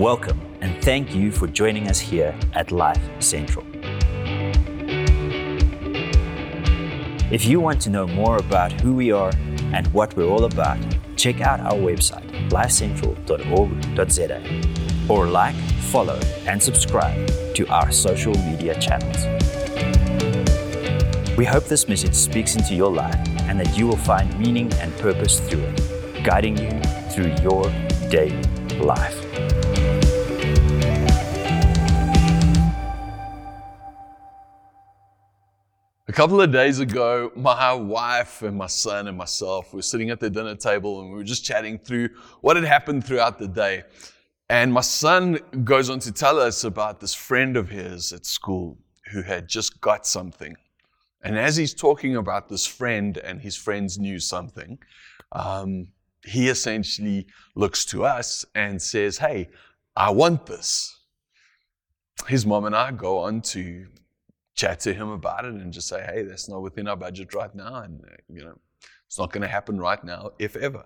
Welcome and thank you for joining us here at Life Central. If you want to know more about who we are and what we're all about, check out our website, lifecentral.org.za, or like, follow, and subscribe to our social media channels. We hope this message speaks into your life and that you will find meaning and purpose through it, guiding you through your daily life. A couple of days ago, my wife and my son and myself were sitting at the dinner table and we were just chatting through what had happened throughout the day. And my son goes on to tell us about this friend of his at school who had just got something. And as he's talking about this friend and his friends knew something, um, he essentially looks to us and says, Hey, I want this. His mom and I go on to chat to him about it and just say, hey, that's not within our budget right now. And, uh, you know, it's not going to happen right now, if ever.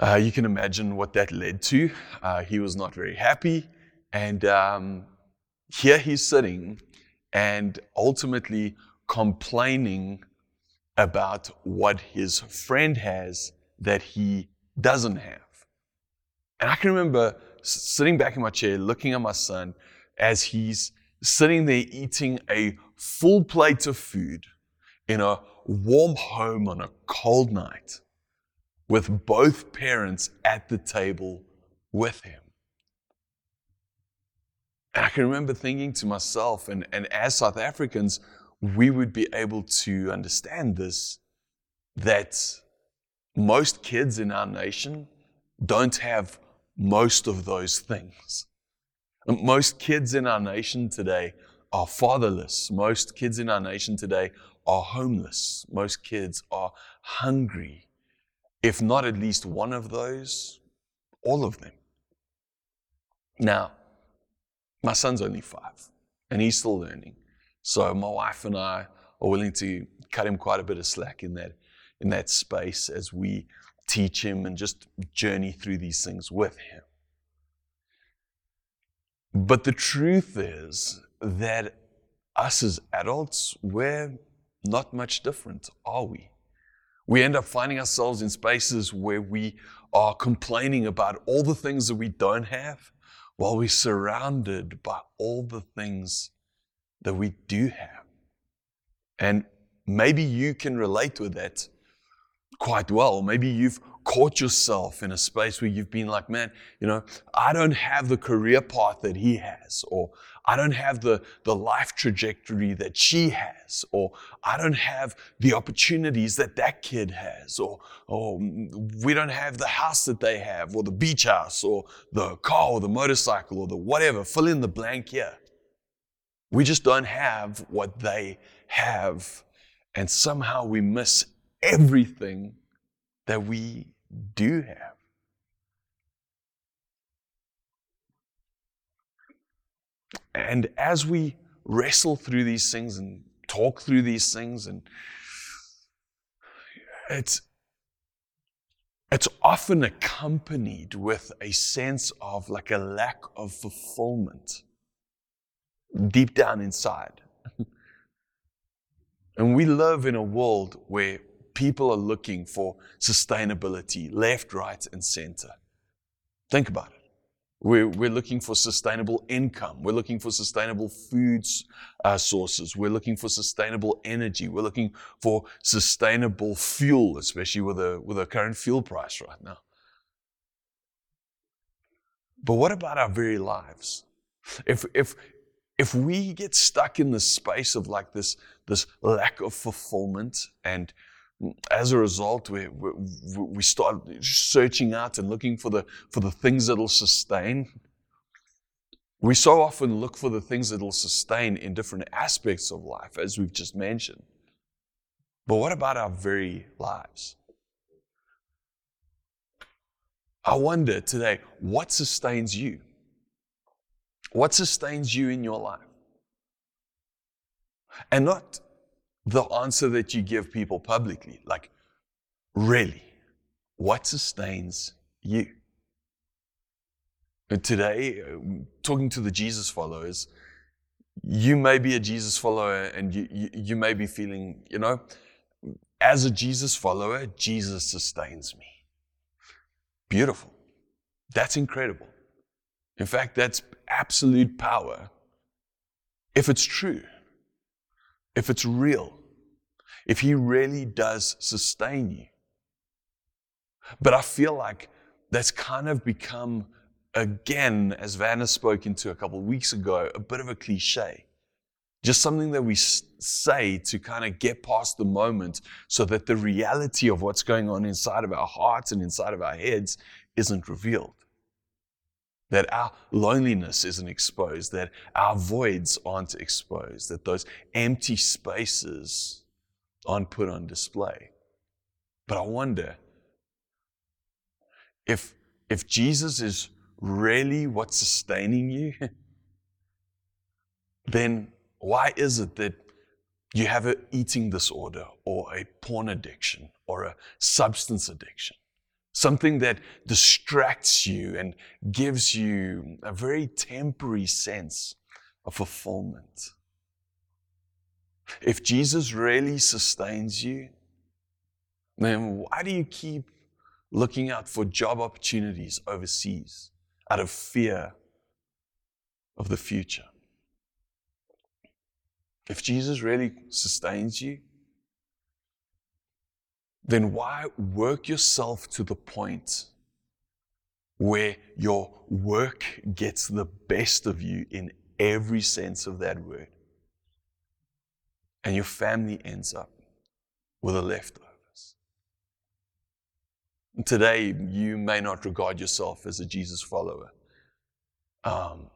Uh, you can imagine what that led to. Uh, he was not very happy. And um, here he's sitting and ultimately complaining about what his friend has that he doesn't have. And I can remember sitting back in my chair, looking at my son as he's sitting there eating a full plate of food in a warm home on a cold night with both parents at the table with him. And I can remember thinking to myself, and, and as South Africans, we would be able to understand this that most kids in our nation don't have most of those things. Most kids in our nation today are fatherless. Most kids in our nation today are homeless. Most kids are hungry. If not at least one of those, all of them. Now, my son's only five and he's still learning. So my wife and I are willing to cut him quite a bit of slack in that, in that space as we teach him and just journey through these things with him. But the truth is that us as adults, we're not much different, are we? We end up finding ourselves in spaces where we are complaining about all the things that we don't have while we're surrounded by all the things that we do have. And maybe you can relate with that quite well. Maybe you've caught yourself in a space where you've been like, man, you know, I don't have the career path that he has, or I don't have the, the life trajectory that she has, or I don't have the opportunities that that kid has, or, or we don't have the house that they have, or the beach house, or the car, or the motorcycle, or the whatever. Fill in the blank here. We just don't have what they have. And somehow we miss everything that we do have. And as we wrestle through these things and talk through these things, and it's it's often accompanied with a sense of like a lack of fulfillment deep down inside. and we live in a world where people are looking for sustainability left, right, and center. Think about it. We're, we're looking for sustainable income. We're looking for sustainable food uh, sources. We're looking for sustainable energy. We're looking for sustainable fuel, especially with a, with a current fuel price right now. But what about our very lives? If, if, if we get stuck in the space of like this, this lack of fulfillment and as a result, we, we, we start searching out and looking for the, for the things that will sustain. We so often look for the things that will sustain in different aspects of life, as we've just mentioned. But what about our very lives? I wonder today, what sustains you? What sustains you in your life? And not the answer that you give people publicly. Like, really, what sustains you? Today, uh, talking to the Jesus followers, you may be a Jesus follower and you, you, you may be feeling, you know, as a Jesus follower, Jesus sustains me. Beautiful. That's incredible. In fact, that's absolute power. If it's true, if it's real, if He really does sustain you. But I feel like that's kind of become, again, as Vanna spoke into a couple of weeks ago, a bit of a cliche. Just something that we say to kind of get past the moment so that the reality of what's going on inside of our hearts and inside of our heads isn't revealed. That our loneliness isn't exposed, that our voids aren't exposed, that those empty spaces aren't put on display. But I wonder if, if Jesus is really what's sustaining you, then why is it that you have an eating disorder or a porn addiction or a substance addiction? Something that distracts you and gives you a very temporary sense of fulfillment. If Jesus really sustains you, then why do you keep looking out for job opportunities overseas out of fear of the future? If Jesus really sustains you, then why work yourself to the point where your work gets the best of you in every sense of that word? And your family ends up with the leftovers. Today, you may not regard yourself as a Jesus follower. Um,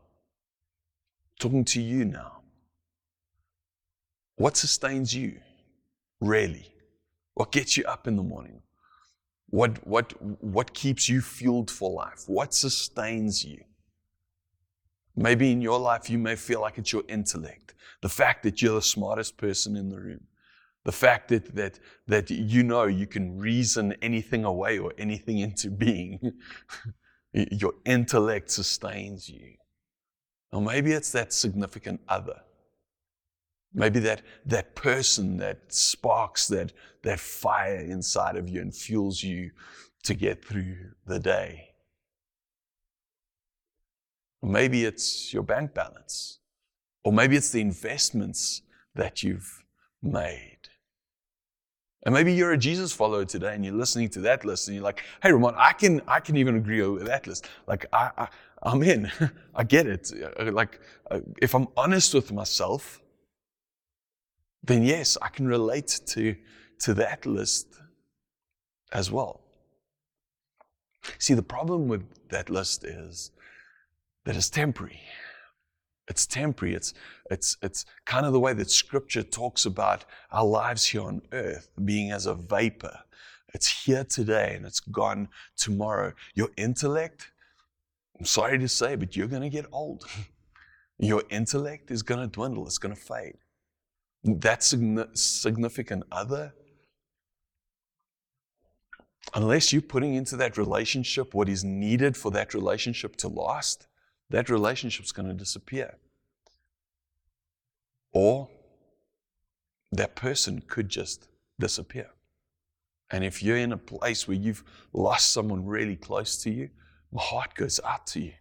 talking to you now. What sustains you, really? What gets you up in the morning? What, what, what keeps you fueled for life? What sustains you? Maybe in your life, you may feel like it's your intellect, the fact that you're the smartest person in the room, the fact that, that, that you know you can reason anything away or anything into being. your intellect sustains you. Or maybe it's that significant other Maybe that, that person that sparks that, that fire inside of you and fuels you to get through the day. Maybe it's your bank balance. Or maybe it's the investments that you've made. And maybe you're a Jesus follower today and you're listening to that list and you're like, hey, Ramon, I can, I can even agree with that list. Like, I, I, I'm in. I get it. Like, uh, if I'm honest with myself, then yes, I can relate to, to that list as well. See, the problem with that list is that it's temporary. It's temporary. It's, it's, it's kind of the way that scripture talks about our lives here on earth being as a vapor. It's here today and it's gone tomorrow. Your intellect, I'm sorry to say, but you're going to get old. Your intellect is going to dwindle, it's going to fade that significant other, unless you're putting into that relationship what is needed for that relationship to last, that relationship's going to disappear. Or that person could just disappear. And if you're in a place where you've lost someone really close to you, my heart goes out to you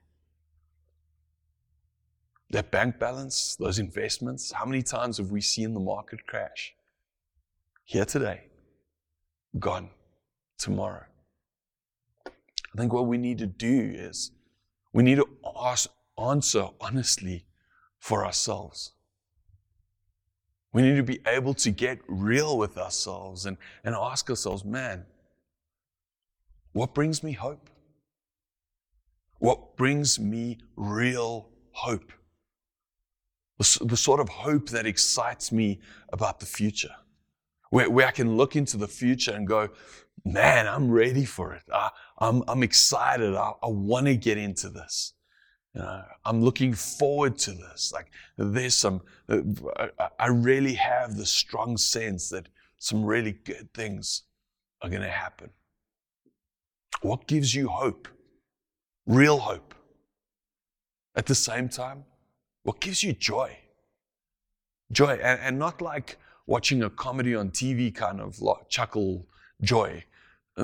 that bank balance, those investments, how many times have we seen the market crash? Here today, gone tomorrow. I think what we need to do is we need to ask, answer honestly for ourselves. We need to be able to get real with ourselves and, and ask ourselves, man, what brings me hope? What brings me real hope? the, the sort of hope that excites me about the future, where, where I can look into the future and go, man, I'm ready for it. I, I'm, I'm excited. I, I want to get into this. You know, I'm looking forward to this. Like there's some, uh, I really have the strong sense that some really good things are going to happen. What gives you hope? Real hope. At the same time, what gives you joy? Joy, and, and not like watching a comedy on TV kind of like chuckle joy.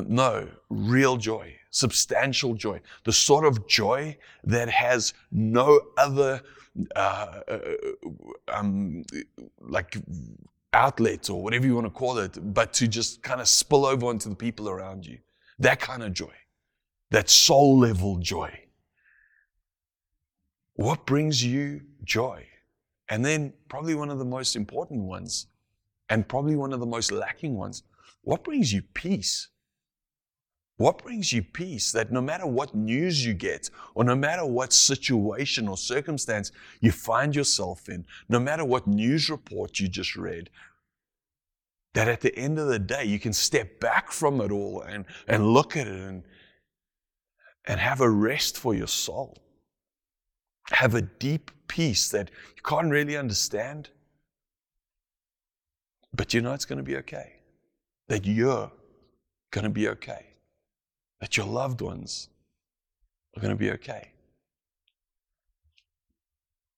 No, real joy, substantial joy, the sort of joy that has no other uh, uh, um, like outlet or whatever you want to call it, but to just kind of spill over onto the people around you. That kind of joy, that soul level joy. What brings you joy? And then, probably one of the most important ones, and probably one of the most lacking ones, what brings you peace? What brings you peace that no matter what news you get, or no matter what situation or circumstance you find yourself in, no matter what news report you just read, that at the end of the day you can step back from it all and, and look at it and, and have a rest for your soul. Have a deep peace that you can't really understand, but you know it's going to be okay. That you're going to be okay that your loved ones are going to be okay.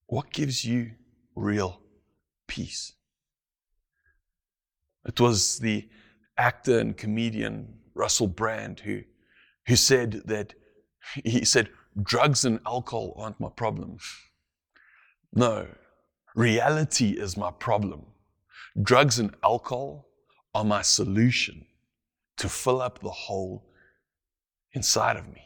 What gives you real peace? It was the actor and comedian Russell Brand who, who said that he said, drugs and alcohol aren't my problem. No, reality is my problem. Drugs and alcohol are my solution to fill up the hole inside of me.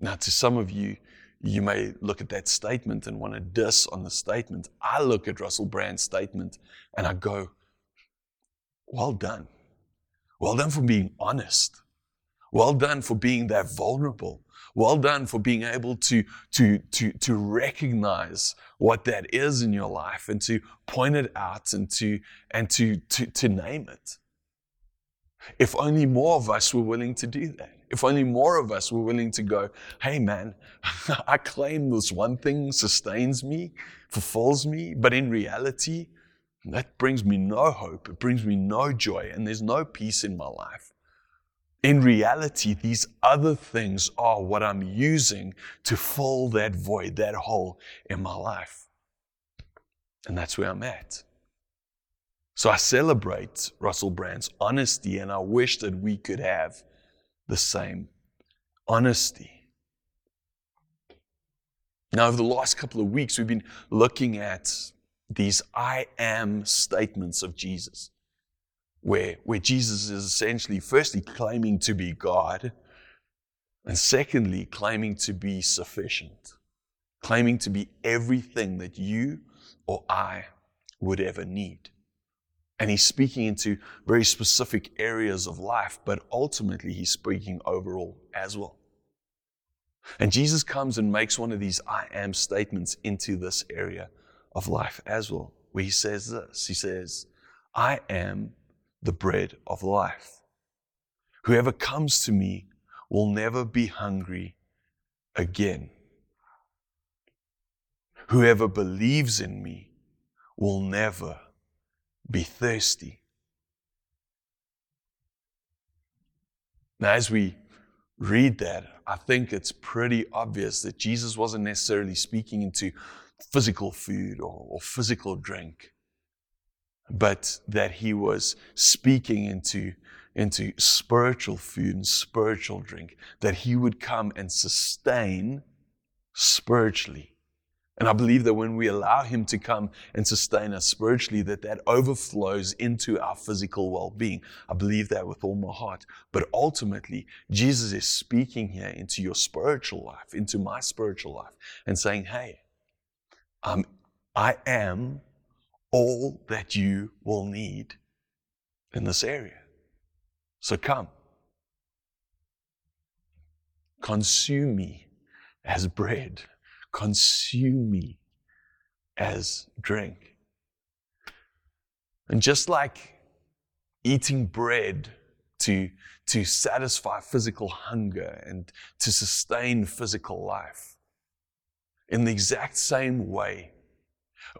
Now, to some of you, you may look at that statement and want to diss on the statement. I look at Russell Brand's statement and I go, well done. Well done for being honest. Well done for being that vulnerable. Well done for being able to, to, to, to recognize what that is in your life and to point it out and to, and to, to, to name it. If only more of us were willing to do that. If only more of us were willing to go, hey man, I claim this one thing sustains me, fulfills me, but in reality, that brings me no hope. It brings me no joy, and there's no peace in my life. In reality, these other things are what I'm using to fill that void, that hole in my life. And that's where I'm at. So I celebrate Russell Brand's honesty, and I wish that we could have the same honesty. Now, over the last couple of weeks, we've been looking at these I am statements of Jesus, where, where Jesus is essentially, firstly, claiming to be God, and secondly, claiming to be sufficient, claiming to be everything that you or I would ever need. And he's speaking into very specific areas of life, but ultimately he's speaking overall as well. And Jesus comes and makes one of these I am statements into this area of life as well, where he says this He says, I am the bread of life. Whoever comes to me will never be hungry again. Whoever believes in me will never be thirsty. Now, as we read that, I think it's pretty obvious that Jesus wasn't necessarily speaking into physical food or, or, physical drink, but that he was speaking into, into spiritual food and spiritual drink, that he would come and sustain spiritually. And I believe that when we allow Him to come and sustain us spiritually, that that overflows into our physical well-being. I believe that with all my heart. But ultimately, Jesus is speaking here into your spiritual life, into my spiritual life, and saying, "Hey, um, I am all that you will need in this area. So come, consume me as bread." Consume me as drink. And just like eating bread to, to satisfy physical hunger and to sustain physical life, in the exact same way,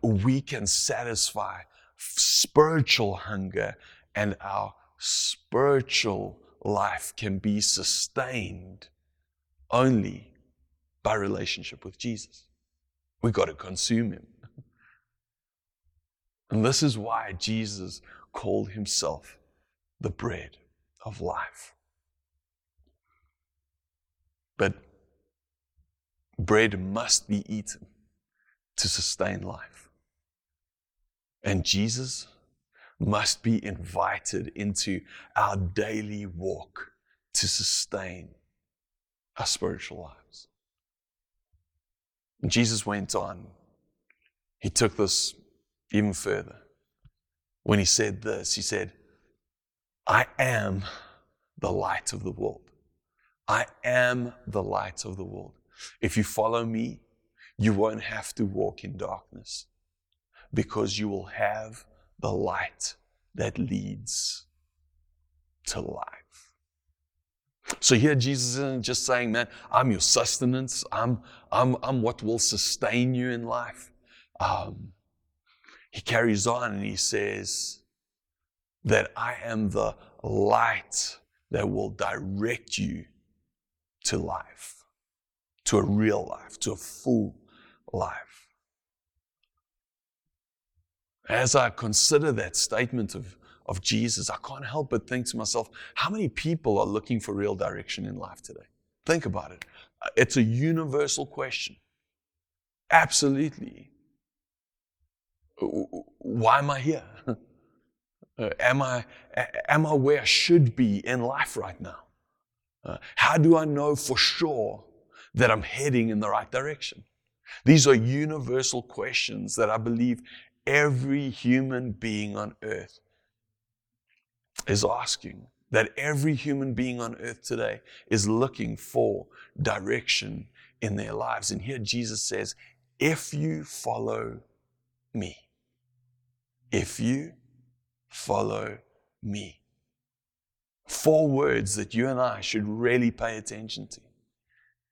we can satisfy spiritual hunger and our spiritual life can be sustained only by relationship with Jesus. We've got to consume him. And this is why Jesus called himself the bread of life. But bread must be eaten to sustain life. And Jesus must be invited into our daily walk to sustain our spiritual lives. And Jesus went on. He took this even further. When he said this, he said, I am the light of the world. I am the light of the world. If you follow me, you won't have to walk in darkness because you will have the light that leads to life. So here Jesus isn't just saying, man, I'm your sustenance. I'm, I'm, I'm what will sustain you in life. Um, he carries on and he says that I am the light that will direct you to life, to a real life, to a full life. As I consider that statement of, of Jesus, I can't help but think to myself, how many people are looking for real direction in life today? Think about it. It's a universal question. Absolutely. Why am I here? Uh, am, I, am I where I should be in life right now? Uh, how do I know for sure that I'm heading in the right direction? These are universal questions that I believe every human being on earth is asking, that every human being on earth today is looking for direction in their lives. And here Jesus says, if you follow me, if you follow me. Four words that you and I should really pay attention to.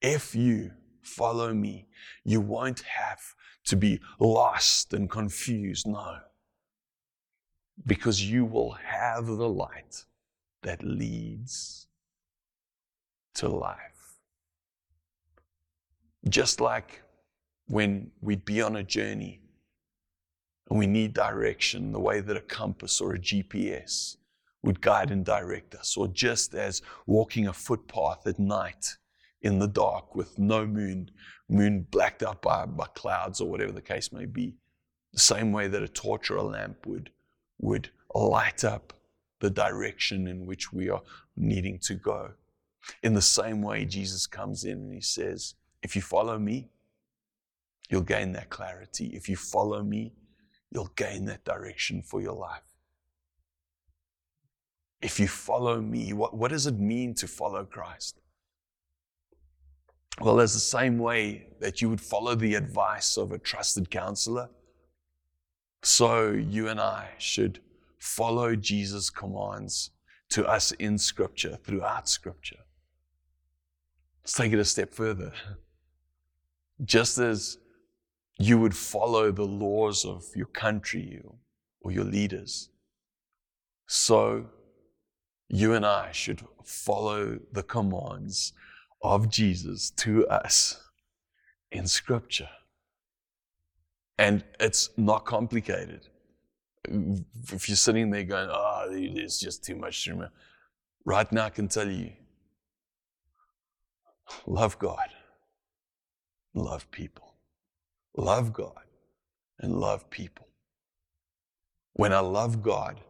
If you follow me, you won't have to be lost and confused. No. Because you will have the light that leads to life. Just like when we'd be on a journey and we need direction the way that a compass or a GPS would guide and direct us, or just as walking a footpath at night in the dark with no moon, moon blacked out by, by clouds or whatever the case may be. The same way that a torch or a lamp would, would light up the direction in which we are needing to go. In the same way, Jesus comes in and he says, If you follow me, you'll gain that clarity. If you follow me, you'll gain that direction for your life. If you follow me, what, what does it mean to follow Christ? Well, there's the same way that you would follow the advice of a trusted counselor, so you and I should follow Jesus' commands to us in Scripture, throughout Scripture. Let's take it a step further. Just as you would follow the laws of your country or your leaders. So you and I should follow the commands of Jesus to us in Scripture. And it's not complicated. If you're sitting there going, oh, it's just too much to remember, right now I can tell you love God, love people love God and love people. When I love God,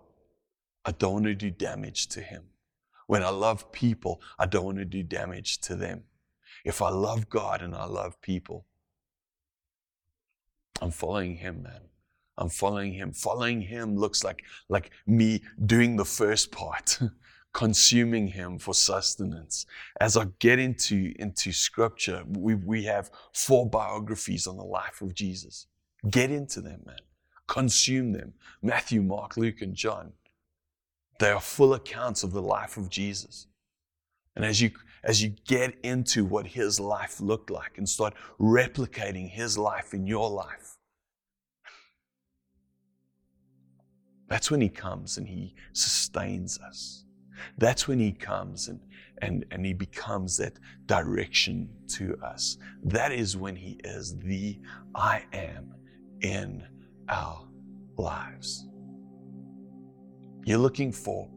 I don't want to do damage to Him. When I love people, I don't want to do damage to them. If I love God and I love people, I'm following Him, man. I'm following Him. Following Him looks like, like me doing the first part. consuming him for sustenance. As I get into, into scripture, we, we have four biographies on the life of Jesus. Get into them, man. Consume them. Matthew, Mark, Luke, and John. They are full accounts of the life of Jesus. And as you, as you get into what his life looked like and start replicating his life in your life, that's when he comes and he sustains us. That's when He comes and, and, and He becomes that direction to us. That is when He is the I am in our lives. You're looking for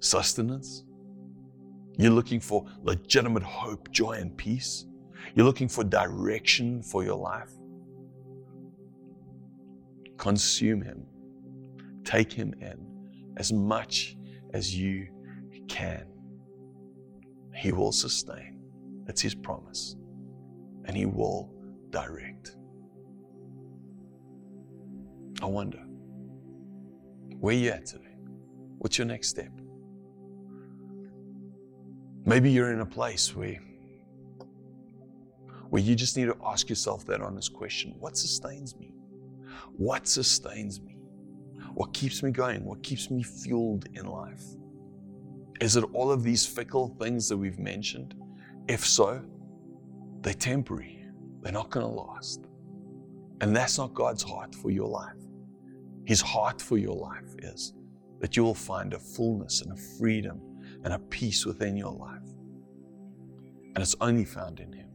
sustenance. You're looking for legitimate hope, joy, and peace. You're looking for direction for your life. Consume Him. Take Him in as much as you can. He will sustain. That's His promise. And He will direct. I wonder, where you at today? What's your next step? Maybe you're in a place where, where you just need to ask yourself that honest question What sustains me? What sustains me? What keeps me going? What keeps me fueled in life? Is it all of these fickle things that we've mentioned? If so, they're temporary, they're not going to last. And that's not God's heart for your life. His heart for your life is that you will find a fullness and a freedom and a peace within your life. And it's only found in Him.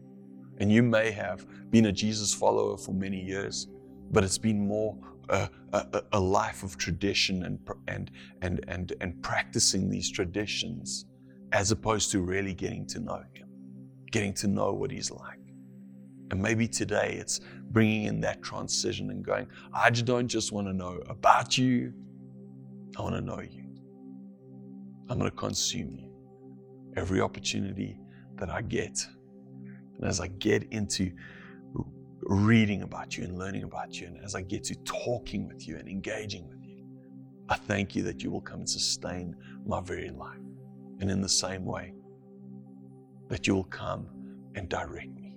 And you may have been a Jesus follower for many years, but it's been more a, a, a life of tradition and, and, and, and, and practicing these traditions as opposed to really getting to know Him, getting to know what He's like. And maybe today it's bringing in that transition and going, I don't just want to know about you, I want to know you. I'm going to consume you. Every opportunity that I get. And as I get into reading about you and learning about you, and as I get to talking with you and engaging with you, I thank you that you will come and sustain my very life. And in the same way, that you will come and direct me,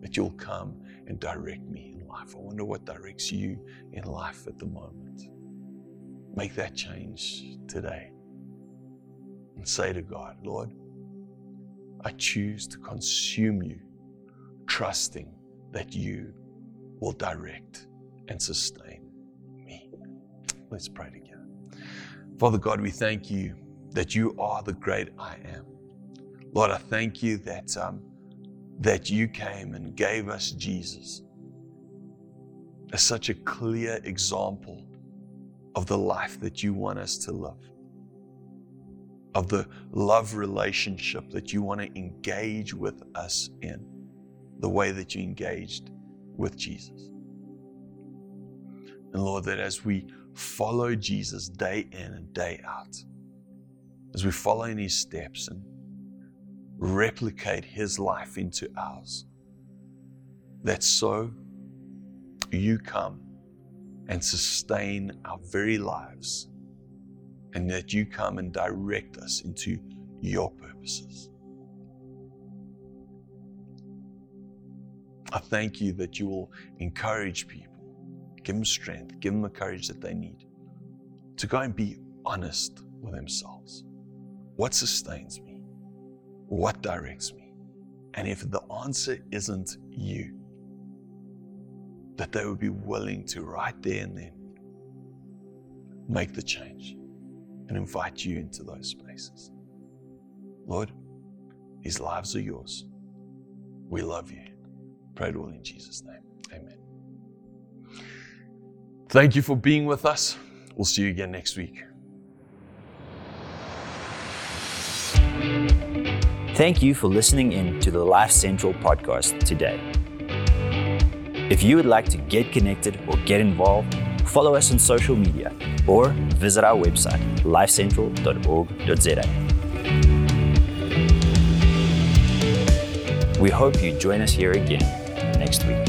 that you'll come and direct me in life. I wonder what directs you in life at the moment. Make that change today and say to God, Lord, I choose to consume you, trusting that you will direct and sustain me. Let's pray together. Father God, we thank you that you are the great I am. Lord, I thank you that, um, that you came and gave us Jesus as such a clear example of the life that you want us to live, of the love relationship that you want to engage with us in the way that you engaged with Jesus. And Lord, that as we follow Jesus day in and day out, as we follow in his steps and replicate his life into ours, that so you come and sustain our very lives, and that you come and direct us into your purposes. I thank you that you will encourage people, give them strength, give them the courage that they need to go and be honest with themselves. What sustains me? What directs me? And if the answer isn't you, that they would be willing to right there and then make the change and invite you into those spaces. Lord, these lives are yours. We love you. Pray it all in Jesus' name. Amen. Thank you for being with us. We'll see you again next week. Thank you for listening in to the Life Central podcast today. If you would like to get connected or get involved, follow us on social media or visit our website, lifecentral.org.za. We hope you join us here again next week.